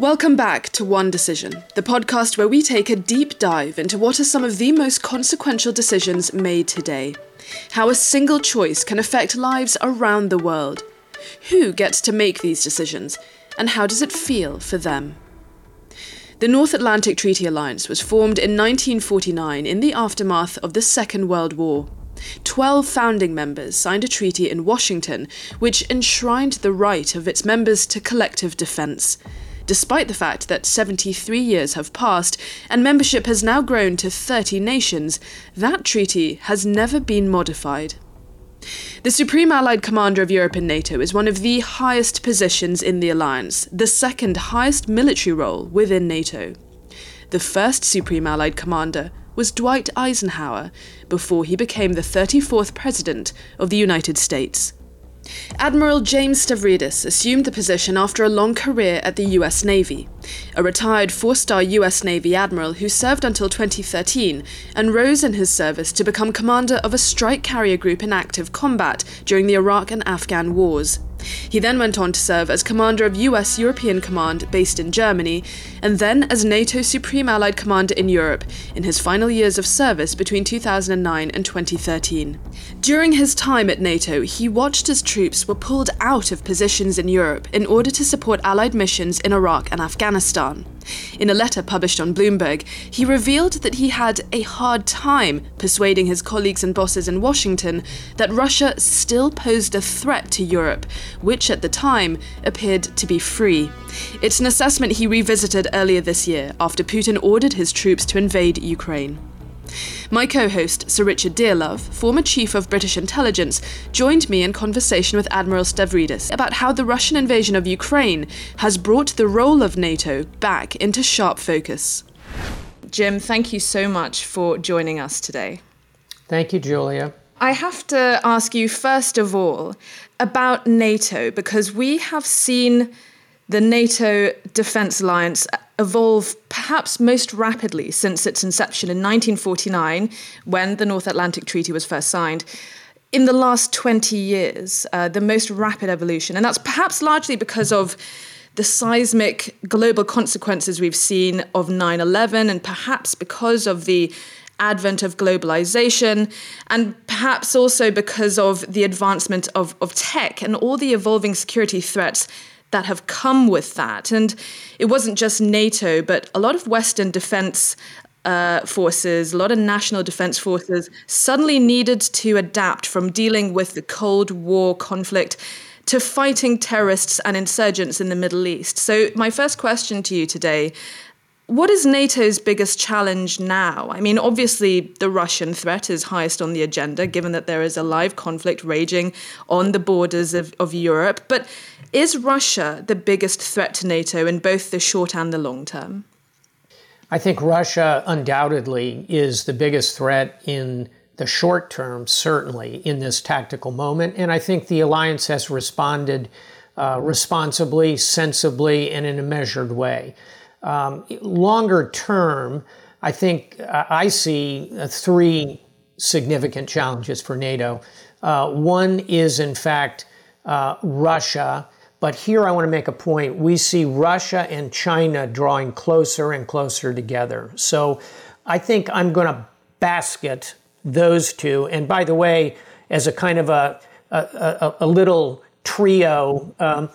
Welcome back to One Decision, the podcast where we take a deep dive into what are some of the most consequential decisions made today. How a single choice can affect lives around the world. Who gets to make these decisions, and how does it feel for them? The North Atlantic Treaty Alliance was formed in 1949 in the aftermath of the Second World War. Twelve founding members signed a treaty in Washington which enshrined the right of its members to collective defence despite the fact that 73 years have passed and membership has now grown to 30 nations, that treaty has never been modified. The Supreme Allied Commander of Europe in NATO is one of the highest positions in the alliance, the second highest military role within NATO. The first Supreme Allied Commander was Dwight Eisenhower before he became the 34th President of the United States. Admiral James Stavridis assumed the position after a long career at the US Navy, a retired four star US Navy admiral who served until 2013 and rose in his service to become commander of a strike carrier group in active combat during the Iraq and Afghan wars. He then went on to serve as commander of US European Command based in Germany, and then as NATO Supreme Allied Commander in Europe in his final years of service between 2009 and 2013. During his time at NATO, he watched as troops were pulled out of positions in Europe in order to support Allied missions in Iraq and Afghanistan. In a letter published on Bloomberg, he revealed that he had a hard time persuading his colleagues and bosses in Washington that Russia still posed a threat to Europe, which at the time appeared to be free. It's an assessment he revisited earlier this year after Putin ordered his troops to invade Ukraine. My co host, Sir Richard Dearlove, former chief of British intelligence, joined me in conversation with Admiral Stavridis about how the Russian invasion of Ukraine has brought the role of NATO back into sharp focus. Jim, thank you so much for joining us today. Thank you, Julia. I have to ask you, first of all, about NATO, because we have seen the NATO Defence Alliance evolve perhaps most rapidly since its inception in 1949, when the North Atlantic Treaty was first signed. In the last 20 years, uh, the most rapid evolution. And that's perhaps largely because of the seismic global consequences we've seen of 9 11, and perhaps because of the advent of globalization, and perhaps also because of the advancement of, of tech and all the evolving security threats that have come with that. And it wasn't just NATO, but a lot of Western defense uh, forces, a lot of national defense forces suddenly needed to adapt from dealing with the Cold War conflict to fighting terrorists and insurgents in the Middle East. So, my first question to you today what is NATO's biggest challenge now? I mean, obviously, the Russian threat is highest on the agenda, given that there is a live conflict raging on the borders of, of Europe. But is Russia the biggest threat to NATO in both the short and the long term? I think Russia undoubtedly is the biggest threat in the short term, certainly in this tactical moment. And I think the alliance has responded uh, responsibly, sensibly, and in a measured way. Um, longer term, I think uh, I see uh, three significant challenges for NATO. Uh, one is, in fact, uh, Russia. But here I want to make a point. We see Russia and China drawing closer and closer together. So I think I'm going to basket those two. And by the way, as a kind of a, a, a, a little trio, um,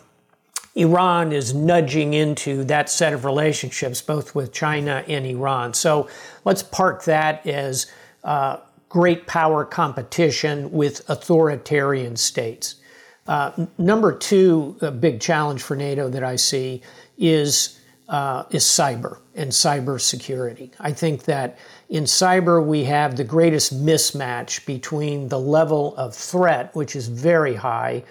Iran is nudging into that set of relationships, both with China and Iran. So let's park that as uh, great power competition with authoritarian states. Uh, number two, a big challenge for NATO that I see is uh, is cyber and cyber security. I think that in cyber we have the greatest mismatch between the level of threat, which is very high,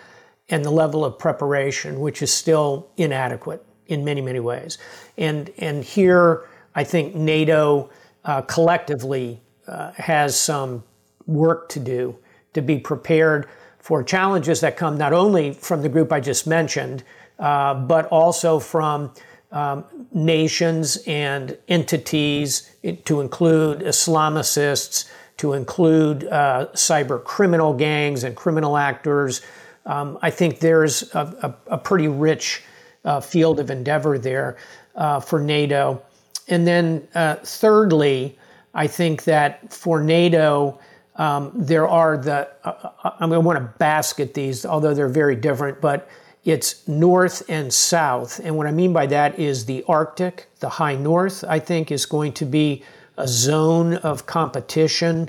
and the level of preparation, which is still inadequate in many, many ways. And, and here, I think NATO uh, collectively uh, has some work to do to be prepared for challenges that come not only from the group I just mentioned, uh, but also from um, nations and entities to include Islamicists, to include uh, cyber criminal gangs and criminal actors, um, I think there's a, a, a pretty rich uh, field of endeavor there uh, for NATO. And then, uh, thirdly, I think that for NATO, um, there are the, uh, uh I'm going to want to basket these, although they're very different, but it's north and south. And what I mean by that is the Arctic, the high north, I think, is going to be a zone of competition.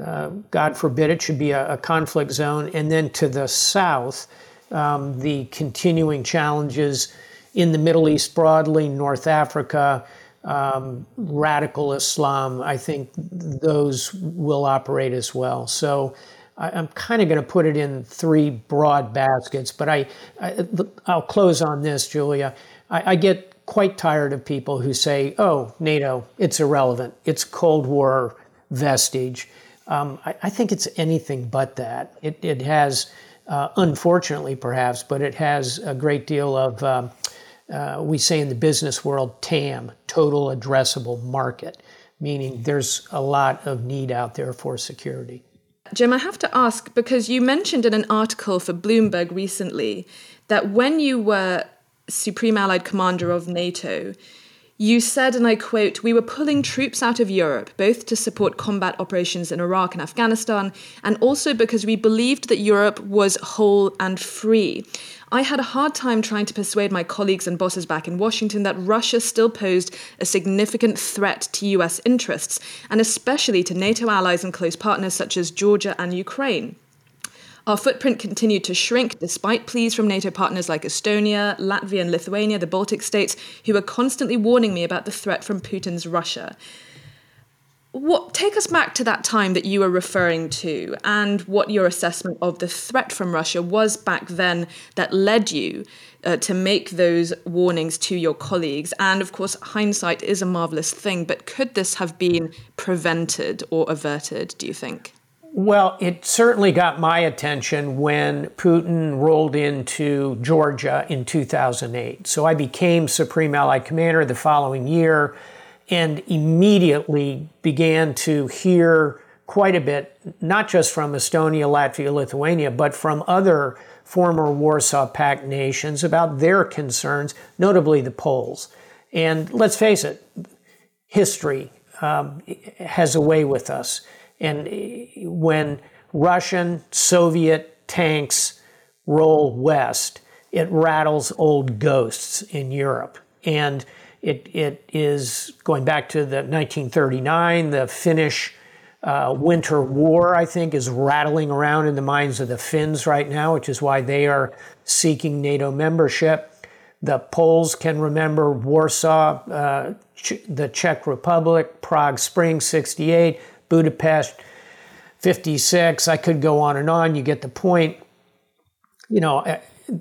Uh, God forbid it should be a, a, conflict zone. And then to the south, um, the continuing challenges in the Middle East broadly, North Africa, um, radical Islam, I think those will operate as well. So I, am kind of going to put it in three broad baskets, but I, I will close on this, Julia. I, I get quite tired of people who say, "Oh, NATO, it's irrelevant. It's Cold War vestige." Um, I, I, think it's anything but that. It, it has, uh, unfortunately, perhaps, but it has a great deal of. Um, uh, we say in the business world, TAM, total addressable market, meaning there's a lot of need out there for security. Jim, I have to ask because you mentioned in an article for Bloomberg recently that when you were Supreme Allied Commander of NATO, you said, and I quote, we were pulling troops out of Europe, both to support combat operations in Iraq and Afghanistan, and also because we believed that Europe was whole and free. I had a hard time trying to persuade my colleagues and bosses back in Washington that Russia still posed a significant threat to US interests, and especially to NATO allies and close partners such as Georgia and Ukraine. Our footprint continued to shrink despite pleas from NATO partners like Estonia, Latvia, and Lithuania, the Baltic states, who were constantly warning me about the threat from Putin's Russia. What take us back to that time that you were referring to and what your assessment of the threat from Russia was back then that led you uh, to make those warnings to your colleagues. And of course, hindsight is a marvelous thing, but could this have been prevented or averted, do you think? Well, it certainly got my attention when Putin rolled into Georgia in 2008. So I became Supreme Allied Commander the following year and immediately began to hear quite a bit, not just from Estonia, Latvia, Lithuania, but from other former Warsaw Pact nations about their concerns, notably the Poles. And let's face it, history um, has a way with us. And when Russian, Soviet tanks roll west, it rattles old ghosts in Europe. And it, it is going back to the 1939, the Finnish uh, Winter War, I think, is rattling around in the minds of the Finns right now, which is why they are seeking NATO membership. The Poles can remember Warsaw, uh, Ch- the Czech Republic, Prague Spring 68, Budapest 56. I could go on and on. You get the point. You know, eh,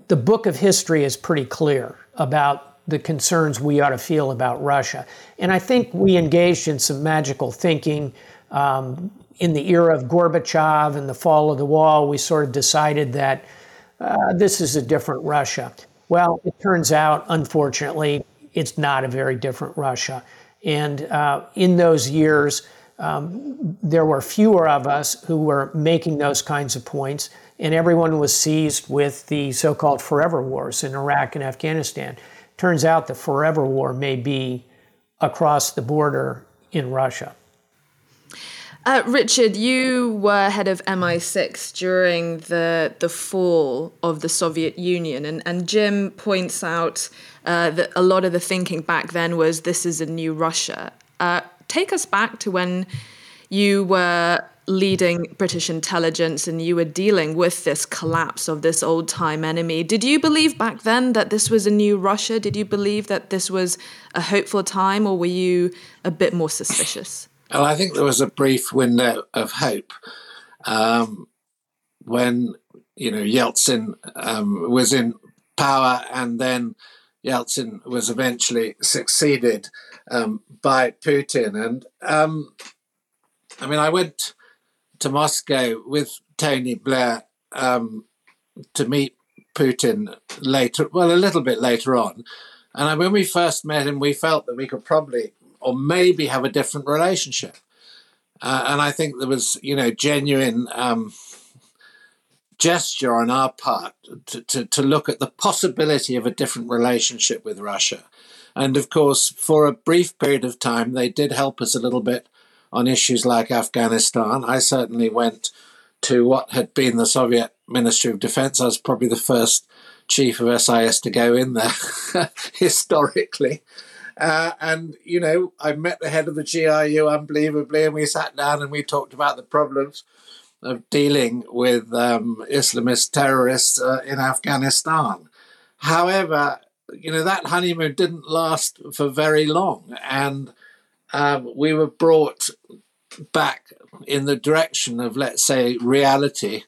the book of history is pretty clear about the concerns we ought to feel about Russia. And I think we engaged in some magical thinking. Um, in the era of Gorbachev and the fall of the wall, we sort of decided that uh, this is a different Russia. Well, it turns out, unfortunately, it's not a very different Russia. And uh, in those years, um, there were fewer of us who were making those kinds of points, and everyone was seized with the so called forever wars in Iraq and Afghanistan. Turns out the forever war may be across the border in Russia. Uh, Richard, you were head of MI6 during the the fall of the Soviet Union, and, and Jim points out uh, that a lot of the thinking back then was this is a new Russia. Uh, take us back to when you were leading British intelligence and you were dealing with this collapse of this old time enemy. Did you believe back then that this was a new Russia? Did you believe that this was a hopeful time, or were you a bit more suspicious? Well, I think there was a brief window of hope um, when you know Yeltsin um, was in power, and then Yeltsin was eventually succeeded um, by Putin. And um, I mean, I went to Moscow with Tony Blair um, to meet Putin later, well, a little bit later on. And when we first met him, we felt that we could probably or maybe have a different relationship. Uh, and I think there was, you know, genuine um, gesture on our part to, to, to look at the possibility of a different relationship with Russia. And of course, for a brief period of time, they did help us a little bit on issues like Afghanistan. I certainly went to what had been the Soviet Ministry of Defense. I was probably the first chief of SIS to go in there historically. Uh, and, you know, I met the head of the GRU unbelievably, and we sat down and we talked about the problems of dealing with um, Islamist terrorists uh, in Afghanistan. However, you know, that honeymoon didn't last for very long. And um, we were brought back in the direction of, let's say, reality.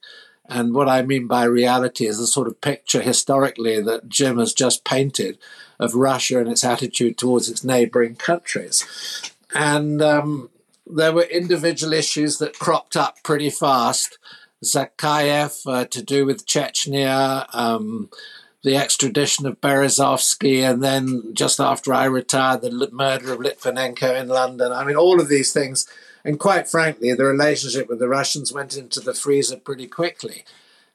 And what I mean by reality is the sort of picture historically that Jim has just painted of Russia and its attitude towards its neighboring countries. And um, there were individual issues that cropped up pretty fast. Zakayev uh, to do with Chechnya, um, the extradition of Berezovsky, and then just after I retired, the murder of Litvinenko in London. I mean, all of these things. And quite frankly, the relationship with the Russians went into the freezer pretty quickly.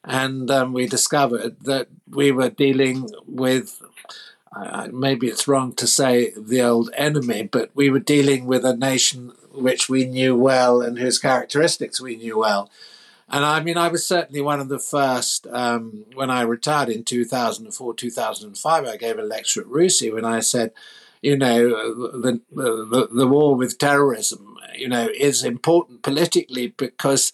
And um, we discovered that we were dealing with uh, maybe it's wrong to say the old enemy, but we were dealing with a nation which we knew well and whose characteristics we knew well. And I mean, I was certainly one of the first um, when I retired in 2004, 2005. I gave a lecture at RUSI when I said, you know, the, the, the war with terrorism, you know, is important politically because,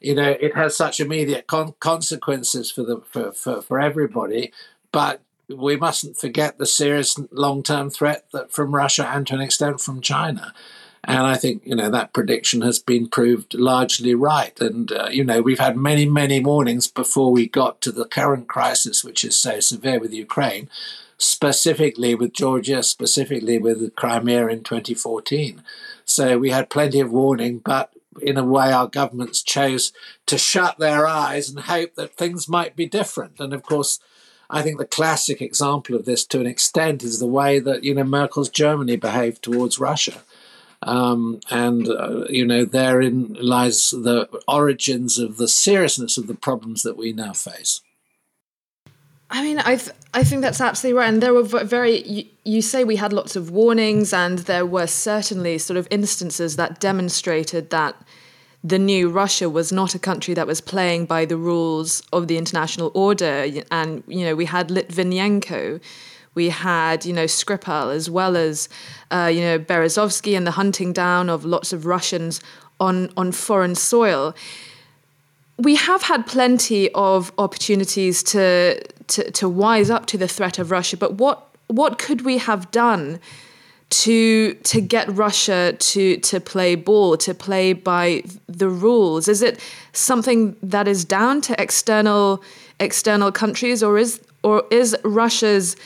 you know, it has such immediate con- consequences for the for, for, for everybody. But we mustn't forget the serious long term threat that from Russia and to an extent from China. And I think, you know, that prediction has been proved largely right. And, uh, you know, we've had many, many warnings before we got to the current crisis, which is so severe with Ukraine, specifically with Georgia, specifically with Crimea in 2014. So we had plenty of warning, but in a way, our governments chose to shut their eyes and hope that things might be different. And of course, I think the classic example of this, to an extent, is the way that you know Merkel's Germany behaved towards Russia. Um, and, uh, you know, therein lies the origins of the seriousness of the problems that we now face. I mean, I I think that's absolutely right. And there were very you, you, say we had lots of warnings, and there were certainly sort of instances that demonstrated that the new Russia was not a country that was playing by the rules of the international order. And you know, we had Litvinenko, we had, you know, Skripal as well as, uh, you know, Berezovsky and the hunting down of lots of Russians on, on foreign soil. We have had plenty of opportunities to, to, to wise up to the threat of Russia, but what, what could we have done to to get Russia to to play ball, to play by the rules? Is it something that is down to external external countries, or is or is Russia's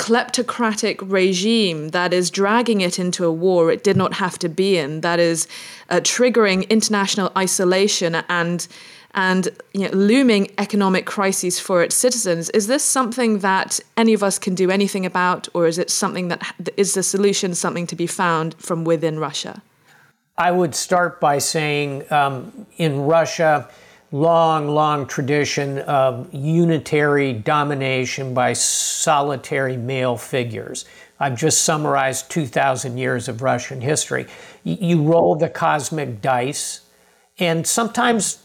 kleptocratic regime that is dragging it into a war it did not have to be in, that is uh, triggering international isolation and and you know, looming economic crises for its citizens. Is this something that any of us can do anything about, or is it something that is the solution something to be found from within Russia? I would start by saying um, in Russia, long, long tradition of unitary domination by solitary male figures. I've just summarized 2,000 years of Russian history. You roll the cosmic dice, and sometimes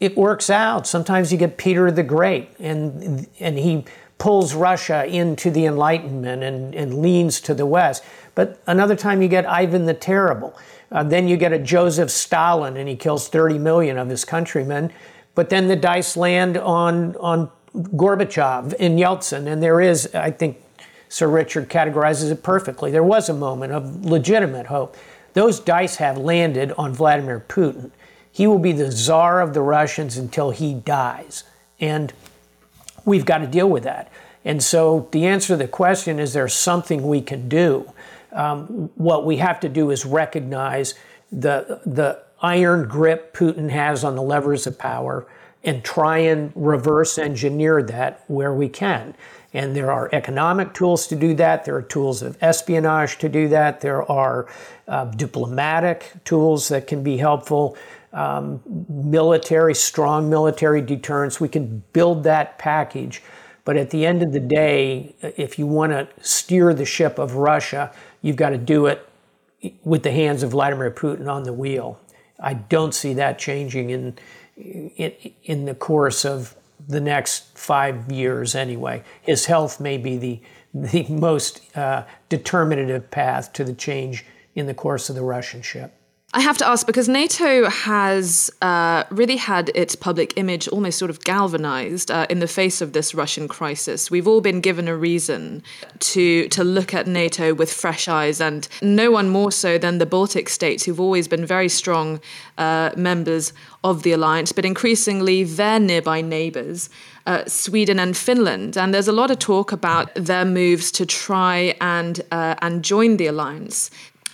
it works out. Sometimes you get Peter the Great, and, and he pulls Russia into the Enlightenment and, and leans to the West. But another time you get Ivan the Terrible. Uh, then you get a Joseph Stalin, and he kills 30 million of his countrymen. But then the dice land on on Gorbachev and Yeltsin, and there is, I think, Sir Richard categorizes it perfectly. There was a moment of legitimate hope. Those dice have landed on Vladimir Putin. He will be the czar of the Russians until he dies, and we've got to deal with that. And so, the answer to the question is: there something we can do? Um, what we have to do is recognize the, the iron grip Putin has on the levers of power and try and reverse engineer that where we can. And there are economic tools to do that. There are tools of espionage to do that. There are uh, diplomatic tools that can be helpful. um, military, strong military deterrence. We can build that package. But at the end of the day, if you want to steer the ship of Russia, you've got to do it with the hands of Vladimir Putin on the wheel. I don't see that changing in, in, in the course of the next five years anyway. His health may be the, the most uh, determinative path to the change in the course of the Russian ship. I have to ask because NATO has uh, really had its public image almost sort of galvanized uh, in the face of this Russian crisis. We've all been given a reason to to look at NATO with fresh eyes, and no one more so than the Baltic states, who've always been very strong uh, members of the alliance, but increasingly their nearby neighbors. Uh, Sweden and Finland, and there's a lot of talk about their moves to try and uh, and join the alliance.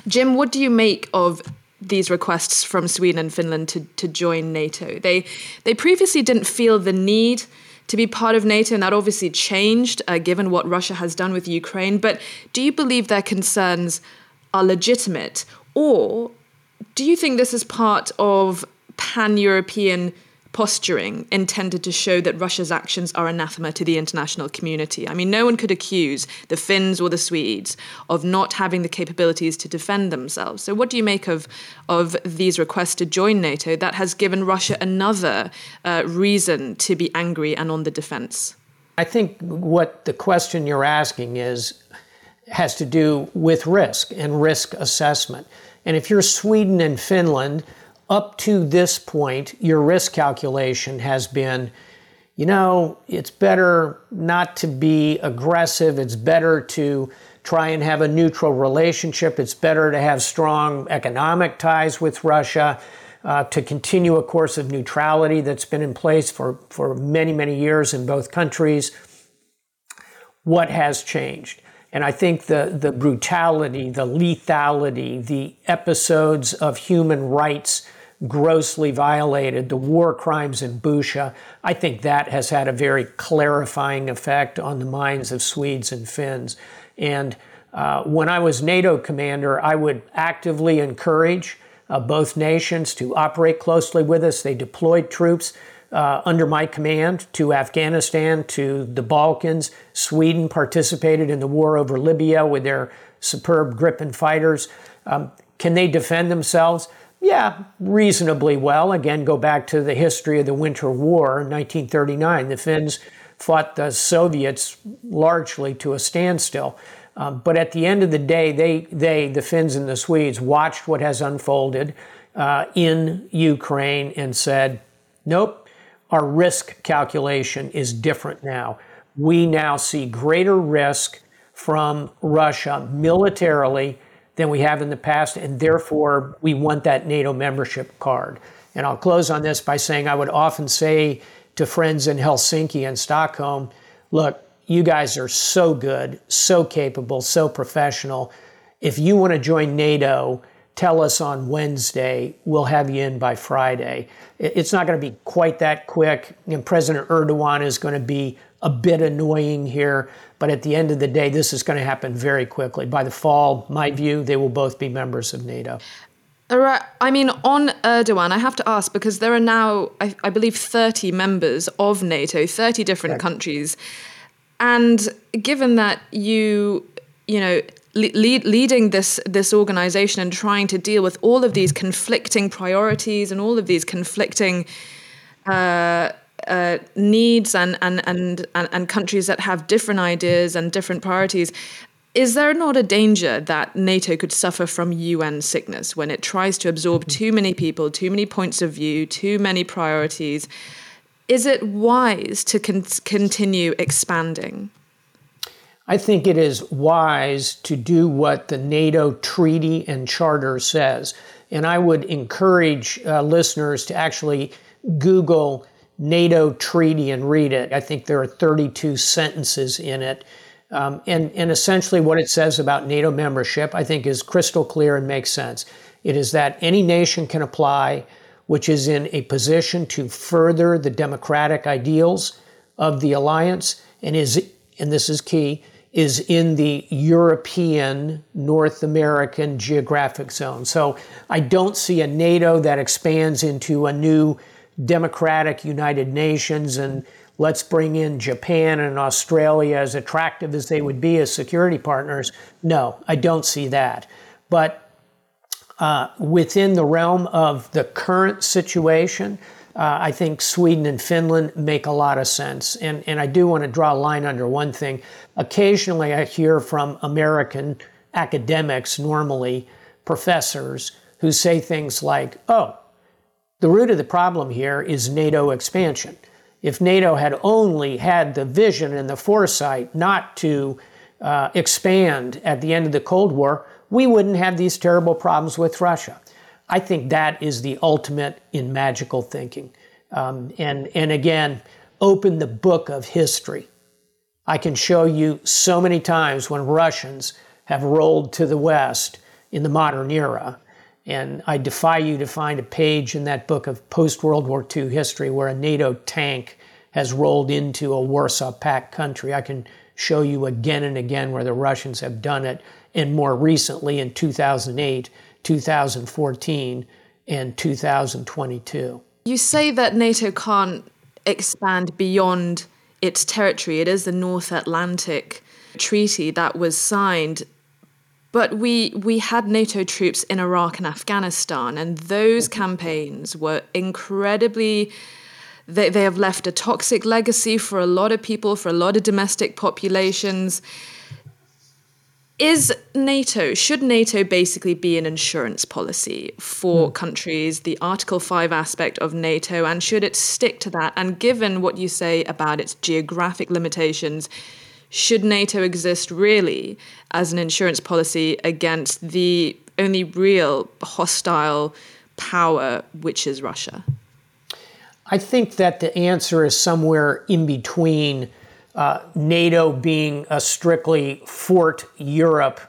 Jim, what do you make of these requests from Sweden and Finland to, to join NATO. They they previously didn't feel the need to be part of NATO, and that obviously changed uh, given what Russia has done with Ukraine. But do you believe their concerns are legitimate, or do you think this is part of pan European posturing intended to show that Russia's actions are anathema to the international community. I mean, no one could accuse the Finns or the Swedes of not having the capabilities to defend themselves. So, what do you make of, of these requests to join NATO that has given Russia another uh, reason to be angry and on the defense? I think what the question you're asking is has to do with risk and risk assessment. And if you're Sweden and Finland, up to this point, your risk calculation has been you know, it's better not to be aggressive. It's better to try and have a neutral relationship. It's better to have strong economic ties with Russia, uh, to continue a course of neutrality that's been in place for, for many, many years in both countries. What has changed? And I think the, the brutality, the lethality, the episodes of human rights grossly violated, the war crimes in Bucha, I think that has had a very clarifying effect on the minds of Swedes and Finns. And uh, when I was NATO commander, I would actively encourage uh, both nations to operate closely with us. They deployed troops uh, under my command to Afghanistan, to the Balkans. Sweden participated in the war over Libya with their superb Gripen fighters. Um, can they defend themselves? Yeah, reasonably well. Again, go back to the history of the Winter War in 1939. The Finns fought the Soviets largely to a standstill. Um, but at the end of the day, they, they, the Finns and the Swedes, watched what has unfolded uh, in Ukraine and said, nope, our risk calculation is different now. We now see greater risk from Russia militarily than we have in the past, and therefore we want that NATO membership card. And I'll close on this by saying I would often say to friends in Helsinki and Stockholm, look, you guys are so good, so capable, so professional. If you want to join NATO, tell us on Wednesday. We'll have you in by Friday. It's not going to be quite that quick. And President Erdogan is going to be a bit annoying here, but at the end of the day, this is going to happen very quickly. By the fall, my view, they will both be members of NATO. Right. I mean, on Erdogan, I have to ask because there are now, I, I believe, 30 members of NATO, 30 different countries. And given that you, you know, lead, leading this this organization and trying to deal with all of these conflicting priorities and all of these conflicting uh, uh, needs and, and, and, and, and countries that have different ideas and different priorities. Is there not a danger that NATO could suffer from UN sickness when it tries to absorb too many people, too many points of view, too many priorities? Is it wise to con- continue expanding? I think it is wise to do what the NATO treaty and charter says. And I would encourage uh, listeners to actually Google NATO treaty and read it. I think there are 32 sentences in it. Um, and, and essentially, what it says about NATO membership, I think, is crystal clear and makes sense. It is that any nation can apply which is in a position to further the democratic ideals of the alliance and is, and this is key, is in the European, North American geographic zone. So I don't see a NATO that expands into a new democratic United Nations and let's bring in Japan and Australia as attractive as they would be as security partners. No, I don't see that. But uh, within the realm of the current situation, uh, I think Sweden and Finland make a lot of sense. And, and I do want to draw a line under one thing. Occasionally, I hear from American academics, normally professors, who say things like, oh, the root of the problem here is NATO expansion. If NATO had only had the vision and the foresight not to uh, expand at the end of the Cold War, we wouldn't have these terrible problems with Russia. I think that is the ultimate in magical thinking. Um, and, and again, open the book of history. I can show you so many times when Russians have rolled to the West in the modern era. And I defy you to find a page in that book of post World War II history where a NATO tank has rolled into a Warsaw Pact country. I can show you again and again where the Russians have done it, and more recently in 2008 2014 and 2022. You say that NATO can't expand beyond its territory. It is the North Atlantic Treaty that was signed. But we, we had NATO troops in Iraq and Afghanistan, and those campaigns were incredibly. They, they have left a toxic legacy for a lot of people, for a lot of domestic populations is NATO, should NATO basically be an insurance policy for mm. countries, the Article 5 aspect of NATO, and should it stick to that? And given what you say about its geographic limitations, should NATO exist really as an insurance policy against the only real hostile power, which is Russia? I think that the answer is somewhere in between uh, NATO being a strictly fort Europe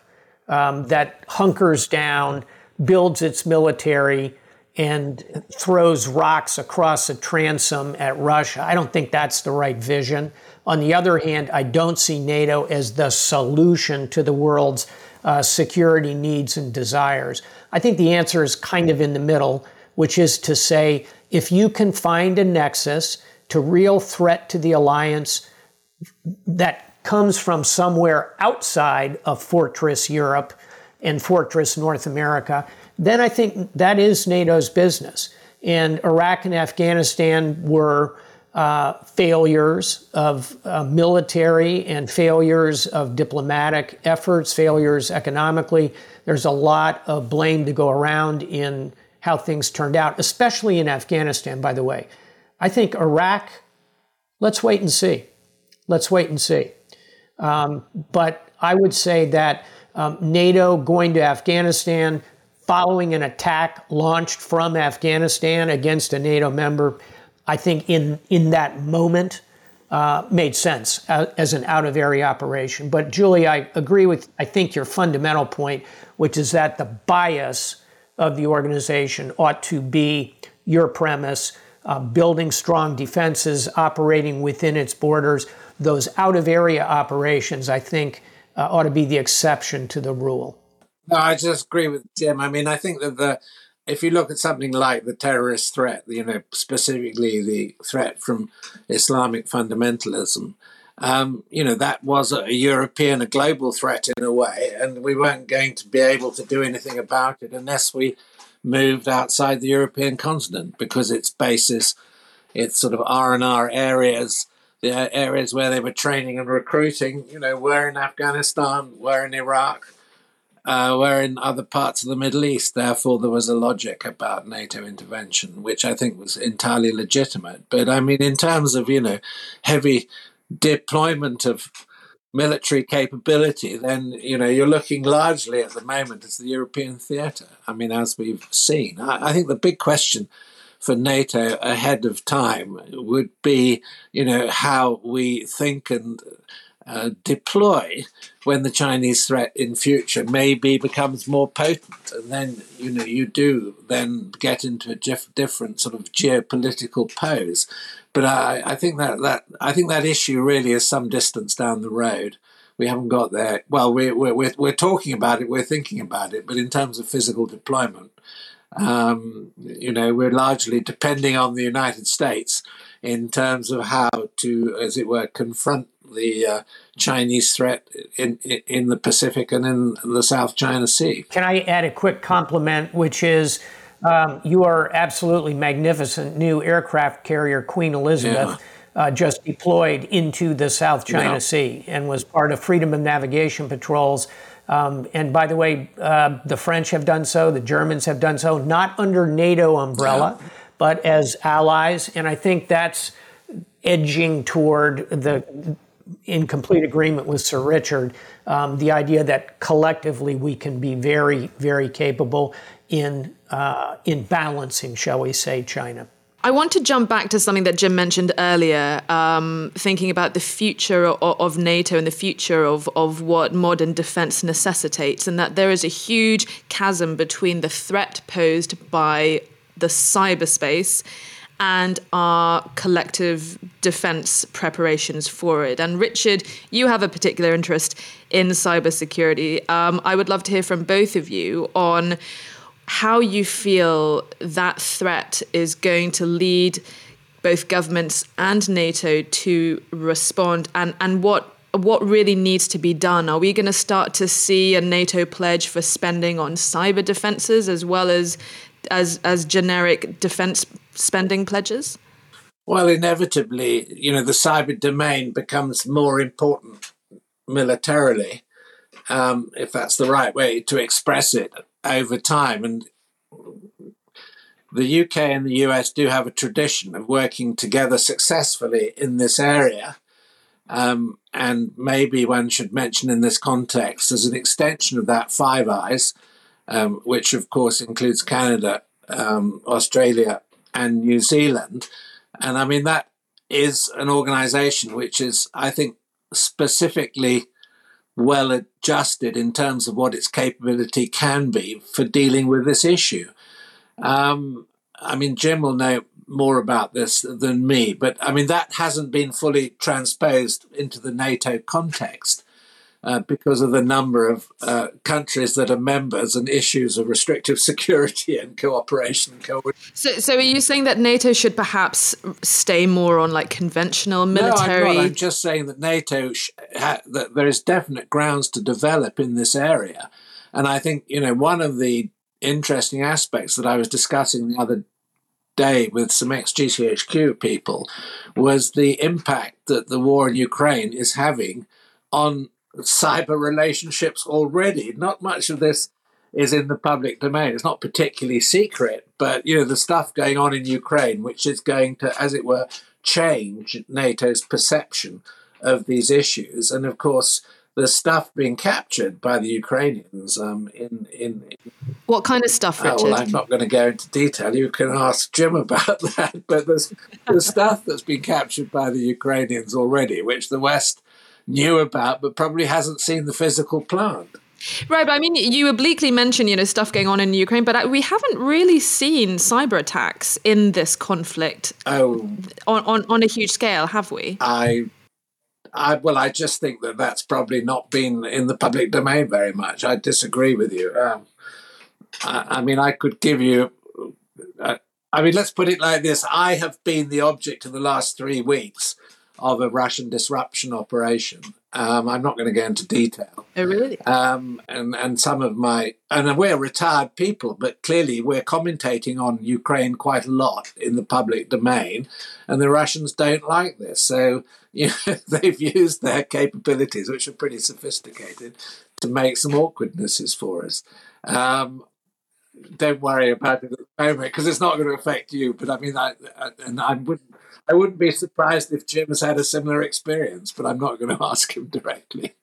um, that hunkers down, builds its military, and throws rocks across a transom at Russia. I don't think that's the right vision. On the other hand, I don't see NATO as the solution to the world's uh, security needs and desires. I think the answer is kind of in the middle, which is to say if you can find a nexus to real threat to the alliance that comes from somewhere outside of Fortress Europe and Fortress North America, then I think that is NATO's business. And Iraq and Afghanistan were uh, failures of uh, military and failures of diplomatic efforts, failures economically. There's a lot of blame to go around in how things turned out, especially in Afghanistan, by the way. I think Iraq, let's wait and see. Let's wait and see. Um, but I would say that um, NATO going to Afghanistan, following an attack launched from Afghanistan against a NATO member, I think in in that moment uh, made sense as an out of area operation. But Julie, I agree with I think your fundamental point, which is that the bias of the organization ought to be your premise, uh, building strong defenses, operating within its borders those out of area operations, I think, uh, ought to be the exception to the rule. No, I just agree with Jim. I mean, I think that the if you look at something like the terrorist threat, you know, specifically the threat from Islamic fundamentalism, um, you know, that was a European, a global threat in a way, and we weren't going to be able to do anything about it unless we moved outside the European continent because its basis, its sort of R and R areas the areas where they were training and recruiting, you know, were in Afghanistan, were in Iraq, uh, were in other parts of the Middle East. Therefore, there was a logic about NATO intervention, which I think was entirely legitimate. But I mean, in terms of, you know, heavy deployment of military capability, then, you know, you're looking largely at the moment as the European theatre. I mean, as we've seen. I, I think the big question for NATO ahead of time would be, you know, how we think and uh, deploy when the Chinese threat in future maybe becomes more potent, and then you know you do then get into a diff- different sort of geopolitical pose. But I, I think that that I think that issue really is some distance down the road. we haven't got there. Well, we're, we're, we're talking about it, we're thinking about it, but in terms of physical deployment, um, you know, we're largely depending on the United States in terms of how to, as it were, confront the uh, Chinese threat in, in the Pacific and in the South China Sea. Can I add a quick compliment, which is um, you are absolutely magnificent new aircraft carrier, Queen Elizabeth. Yeah. Uh, just deployed into the South China yeah. Sea and was part of freedom of navigation patrols. Um, and by the way, uh, the French have done so, the Germans have done so, not under NATO umbrella, yeah. but as allies. And I think that's edging toward the in complete agreement with Sir Richard, um, the idea that collectively we can be very, very capable in uh, in balancing, shall we say, China. I want to jump back to something that Jim mentioned earlier, um, thinking about the future of, of, NATO and the future of, of what modern defense necessitates, and that there is a huge chasm between the threat posed by the cyberspace and our collective defense preparations for it. And Richard, you have a particular interest in cybersecurity. Um, I would love to hear from both of you on how you feel that threat is going to lead both governments and NATO to respond and, and what what really needs to be done? Are we going to start to see a NATO pledge for spending on cyber defenses as well as as as generic defense spending pledges? Well, inevitably, you know, the cyber domain becomes more important militarily, um, if that's the right way to express it, over time. And the UK and the US do have a tradition of working together successfully in this area. Um, and maybe one should mention in this context, as an extension of that, Five Eyes, um, which of course includes Canada, um, Australia, and New Zealand. And I mean, that is an organization which is, I think, specifically well adjusted in terms of what its capability can be for dealing with this issue. Um, I mean, Jim will know more about this than me, but I mean, that hasn't been fully transposed into the NATO context. Uh, because of the number of uh, countries that are members and issues of restrictive security and cooperation and coordination. So, so are you saying that NATO should perhaps stay more on like conventional military? No, I'm, not. I'm just saying that NATO sh- ha- that there is definite grounds to develop in this area, and I think you know one of the interesting aspects that I was discussing the other day with some ex GCHQ people was the impact that the war in Ukraine is having on cyber relationships already. Not much of this is in the public domain. It's not particularly secret, but you know the stuff going on in Ukraine, which is going to, as it were, change NATO's perception of these issues, and of course the stuff being captured by the Ukrainians um, in, in, in what kind of stuff, Richard? Oh, well, I'm not going to go into detail. You can ask Jim about that. But there's the stuff that's been captured by the Ukrainians already, which the West knew about, but probably hasn't seen the physical plant. Right, but I mean, you obliquely mention you know stuff going on in Ukraine, but we haven't really seen cyber attacks in this conflict. Oh, on on, on a huge scale, have we? I, I well, I just think that that's probably not been in the public domain very much. I disagree with you. Um, I, I, mean, I could give you. Uh, I mean, let's put it like this: I have been the object in the last three weeks of a Russian disruption operation. Um, I'm not going to go into detail. Oh, really? Um, and and some of my and we're retired people, but clearly we're commentating on Ukraine quite a lot in the public domain, and the Russians don't like this. So you know, they've used their capabilities, which are pretty sophisticated, to make some awkwardnesses for us. Um, don't worry about it at the moment because it's not going to affect you. But I mean, I, I and I wouldn't I wouldn't be surprised if Jim has had a similar experience, but I'm not going to ask him directly.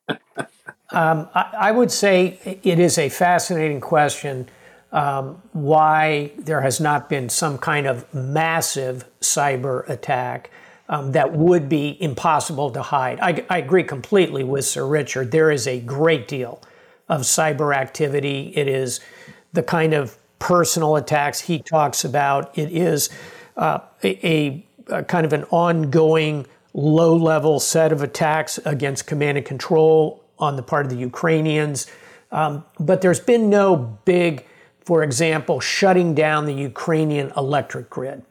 um, I, I, would say it is a fascinating question um, why there has not been some kind of massive cyber attack. Um, that would be impossible to hide. I, I agree completely with Sir Richard. There is a great deal of cyber activity. It is the kind of personal attacks he talks about. It is uh, a, a kind of an ongoing low level set of attacks against command and control on the part of the Ukrainians. Um, but there's been no big, for example, shutting down the Ukrainian electric grid,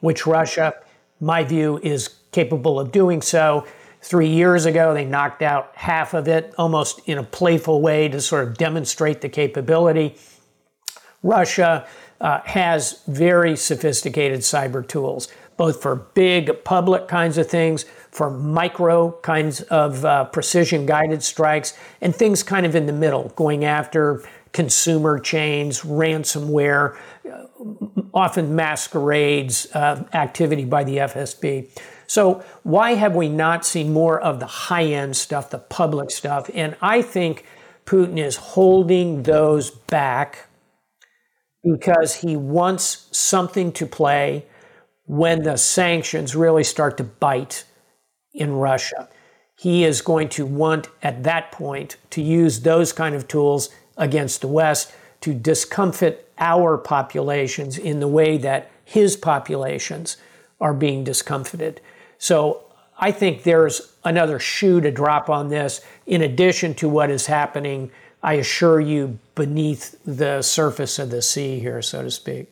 which Russia, my view, is capable of doing so. Three years ago, they knocked out half of it almost in a playful way to sort of demonstrate the capability. Russia uh, has very sophisticated cyber tools, both for big public kinds of things, for micro kinds of uh, precision guided strikes, and things kind of in the middle, going after consumer chains, ransomware, uh, often masquerades uh, activity by the FSB. So, why have we not seen more of the high end stuff, the public stuff? And I think Putin is holding those back because he wants something to play when the sanctions really start to bite in Russia. He is going to want at that point to use those kind of tools against the West to discomfit our populations in the way that his populations are being discomfited. So I think there's another shoe to drop on this, in addition to what is happening, I assure you, beneath the surface of the sea here, so to speak.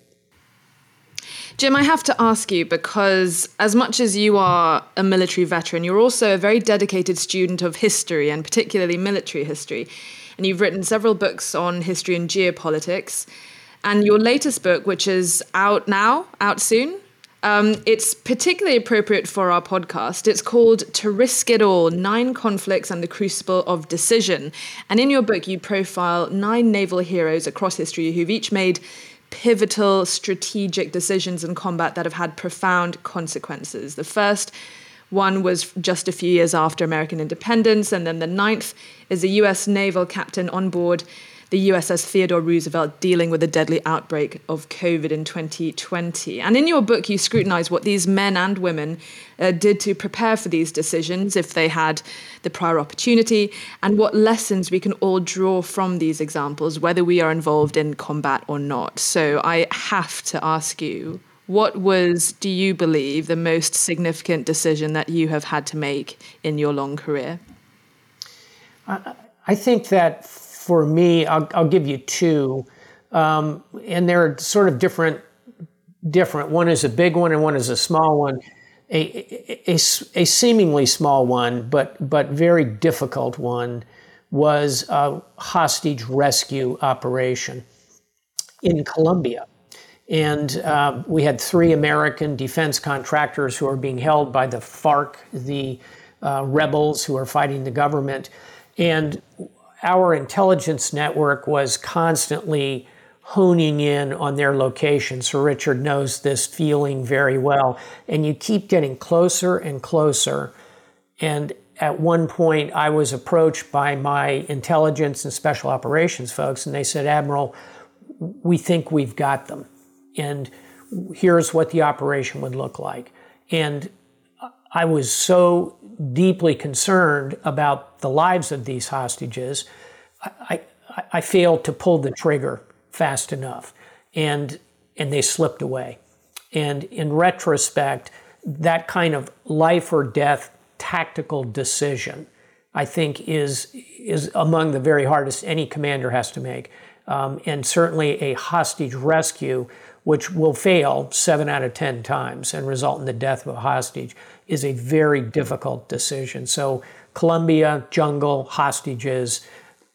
Jim, I have to ask you because, as much as you are a military veteran, you're also a very dedicated student of history and particularly military history. And you've written several books on history and geopolitics. And your latest book, which is out now, out soon, um, it's particularly appropriate for our podcast. It's called To Risk It All Nine Conflicts and the Crucible of Decision. And in your book, you profile nine naval heroes across history who've each made pivotal strategic decisions in combat that have had profound consequences. The first one was just a few years after American independence, and then the ninth is a US naval captain on board the USS Theodore Roosevelt dealing with a deadly outbreak of COVID in 2020. And in your book, you scrutinize what these men and women uh, did to prepare for these decisions if they had the prior opportunity, and what lessons we can all draw from these examples, whether we are involved in combat or not. So I have to ask you. What was, do you believe, the most significant decision that you have had to make in your long career? I think that for me, I'll, I'll give you two, um, and they're sort of different. Different. One is a big one, and one is a small one. A, a, a, seemingly small one, but but very difficult one, was a hostage rescue operation in Colombia. And uh, we had three American defense contractors who are being held by the FARC, the uh, rebels who are fighting the government. And our intelligence network was constantly honing in on their location. So Richard knows this feeling very well. And you keep getting closer and closer. And at one point, I was approached by my intelligence and special operations folks, and they said, Admiral, we think we've got them. And here's what the operation would look like. And I was so deeply concerned about the lives of these hostages, I, I, I failed to pull the trigger fast enough, and and they slipped away. And in retrospect, that kind of life or death tactical decision, I think, is is among the very hardest any commander has to make. Um, and certainly a hostage rescue, which will fail seven out of ten times and result in the death of a hostage, is a very difficult decision. So, Colombia, jungle, hostages,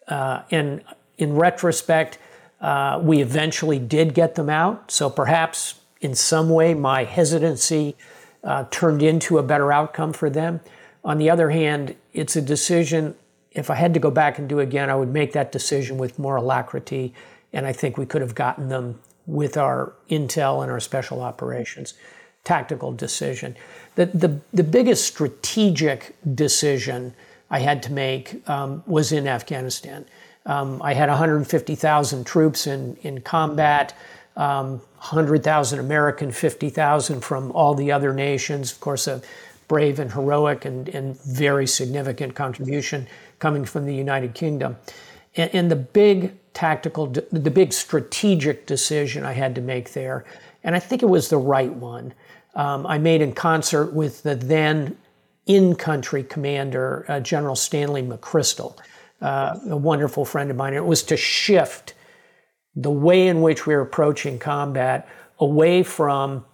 uh, and in retrospect, uh, we eventually did get them out. So perhaps in some way my hesitancy uh, turned into a better outcome for them. On the other hand, it's a decision. If I had to go back and do it again, I would make that decision with more alacrity. And I think we could have gotten them with our intel and our special operations tactical decision. The, the, the biggest strategic decision I had to make um, was in Afghanistan. Um, I had 150,000 troops in, in combat, um, 100,000 American, 50,000 from all the other nations. Of course, a brave and heroic and, and very significant contribution coming from the United Kingdom. And, and the big tactical, the big strategic decision I had to make there, and I think it was the right one, um, I made in concert with the then in country commander, uh, General Stanley McChrystal. uh, a wonderful friend of mine. It was to shift the way in which we are approaching combat away from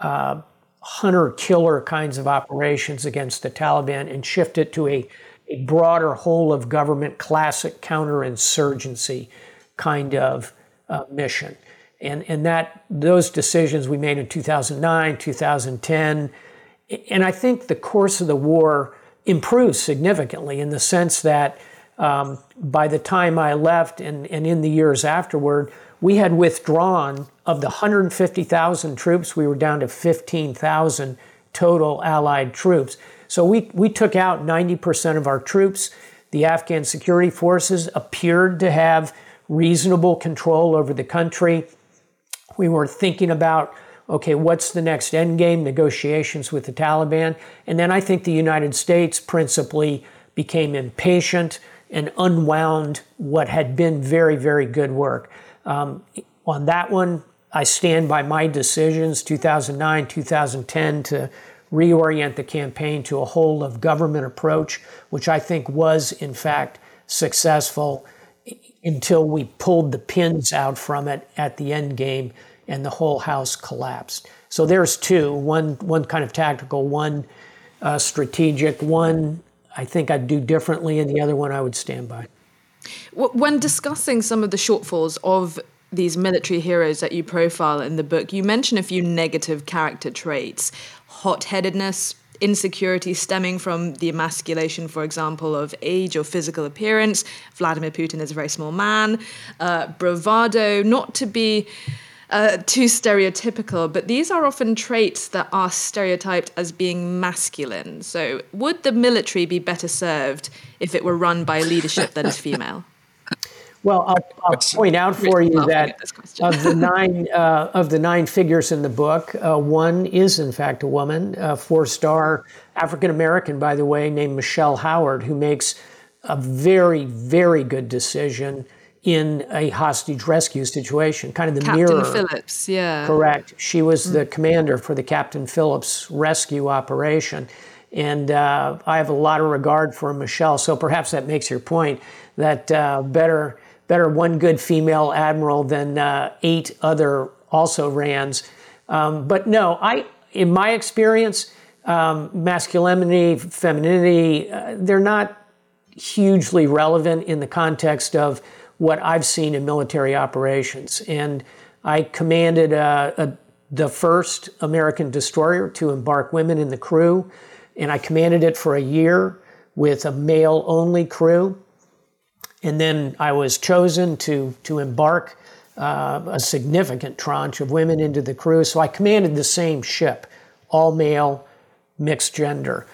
uh, hunter killer kinds of operations against the Taliban and shift it to a broader whole of government classic counterinsurgency kind of uh, mission. And, and that those decisions we made in 2009, 2010, and I think the course of the war improved significantly in the sense that um, by the time I left and, and in the years afterward, we had withdrawn of the 150,000 troops, we were down to 15,000 total Allied troops. So we, we took out 90% of our troops. The Afghan security forces appeared to have reasonable control over the country. We were thinking about, okay, what's the next end game? Negotiations with the Taliban. And then I think the United States principally became impatient and unwound what had been very, very good work. Um, on that one, I stand by my decisions 2009, 2010 to reorient the campaign to a whole of government approach, which I think was, in fact, successful until we pulled the pins out from it at the end game and the whole house collapsed. So there's two one, one kind of tactical, one uh, strategic, one I think I'd do differently, and the other one I would stand by. When discussing some of the shortfalls of these military heroes that you profile in the book, you mention a few negative character traits hot headedness, insecurity stemming from the emasculation, for example, of age or physical appearance. Vladimir Putin is a very small man. Uh, bravado, not to be uh, too stereotypical, but these are often traits that are stereotyped as being masculine. So, would the military be better served if it were run by leadership that is female? Well, I'll, I'll point out for you that of the nine uh, of the nine figures in the book, uh, one is in fact a woman, a four-star African American, by the way, named Michelle Howard, who makes a very, very good decision in a hostage rescue situation, kind of the Captain mirror. Phillips, yeah. Correct. She was mm-hmm. the commander for the Captain Phillips rescue operation. And uh, I have a lot of regard for Michelle, so perhaps that makes your point that uh, better better one good female admiral than uh, eight other also rans. Um, but no, I, in my experience, um, masculinity, femininity, uh, they're not hugely relevant in the context of what I've seen in military operations. And I commanded a, a, the first American destroyer to embark women in the crew, and I commanded it for a year with a male only crew. And then I was chosen to, to embark uh, a significant tranche of women into the crew. So I commanded the same ship, all male, mixed gender,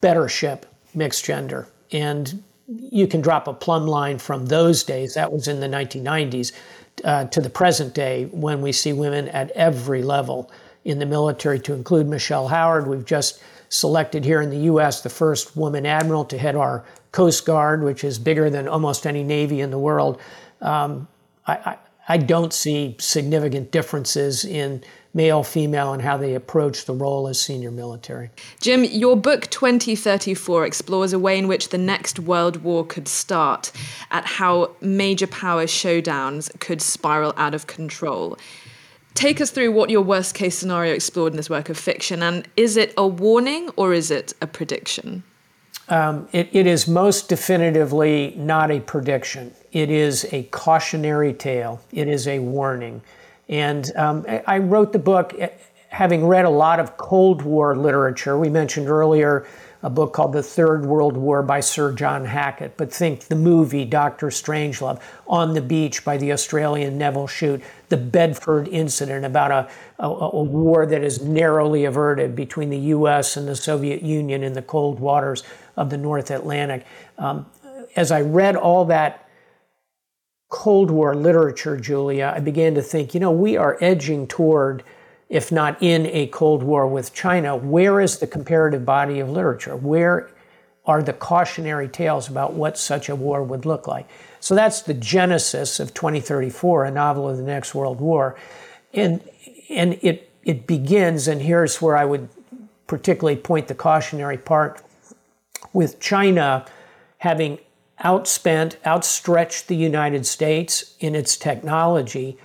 better ship, mixed gender. And you can drop a plumb line from those days, that was in the 1990s, uh, to the present day when we see women at every level in the military, to include Michelle Howard. We've just selected here in the U.S. the first woman admiral to head our Coast Guard, which is bigger than almost any Navy in the world. Um, I, I, I don't see significant differences in male, female, and how they approach the role as senior military. Jim, your book 2034 explores a way in which the next world war could start, at how major power showdowns could spiral out of control. Take us through what your worst case scenario explored in this work of fiction, and is it a warning or is it a prediction? Um, it, it is most definitively not a prediction. It is a cautionary tale. It is a warning. And um, I wrote the book eh, having read a lot of Cold War literature. We mentioned earlier a book called The Third World War by Sir John Hackett, but think the movie Doctor Strangelove, On the Beach by the Australian Nevil Shute, the Bedford incident about a, a, a, war that is narrowly averted between the US and the Soviet Union in the cold waters of the North Atlantic. Um, as I read all that Cold War literature, Julia, I began to think, you know, we are edging toward if not in a Cold War with China, where is the comparative body of literature? Where are the cautionary tales about what such a war would look like? So that's the genesis of 2034, a novel of the next World War. And, and it, it begins, and here's where I would particularly point the cautionary part with China having outspent, outstretched the United States in its technology.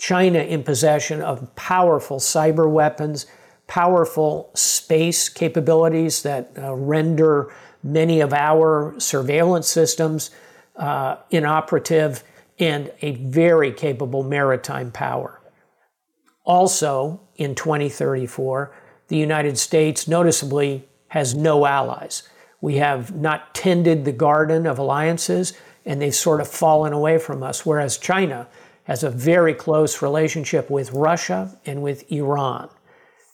China in possession of powerful cyber weapons, powerful space capabilities that uh, render many of our surveillance systems uh, inoperative, and a very capable maritime power. Also, in 2034, the United States noticeably has no allies. We have not tended the garden of alliances, and they've sort of fallen away from us, whereas China has a very close relationship with Russia and with Iran.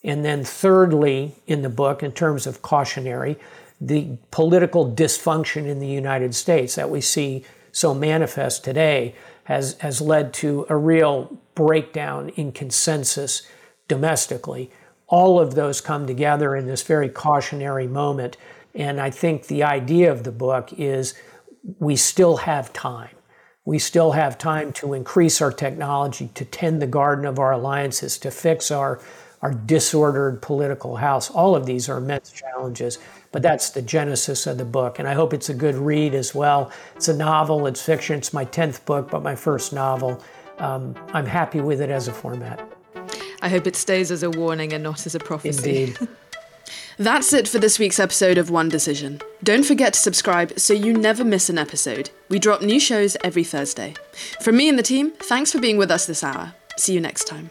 And then, thirdly, in the book, in terms of cautionary, the political dysfunction in the United States that we see so manifest today has, has led to a real breakdown in consensus domestically. All of those come together in this very cautionary moment. And I think the idea of the book is we still have time. We still have time to increase our technology, to tend the garden of our alliances, to fix our, our disordered political house. All of these are immense challenges, but that's the genesis of the book. And I hope it's a good read as well. It's a novel, it's fiction, it's my 10th book, but my first novel. Um, I'm happy with it as a format. I hope it stays as a warning and not as a prophecy. Indeed. That's it for this week's episode of One Decision. Don't forget to subscribe so you never miss an episode. We drop new shows every Thursday. From me and the team, thanks for being with us this hour. See you next time.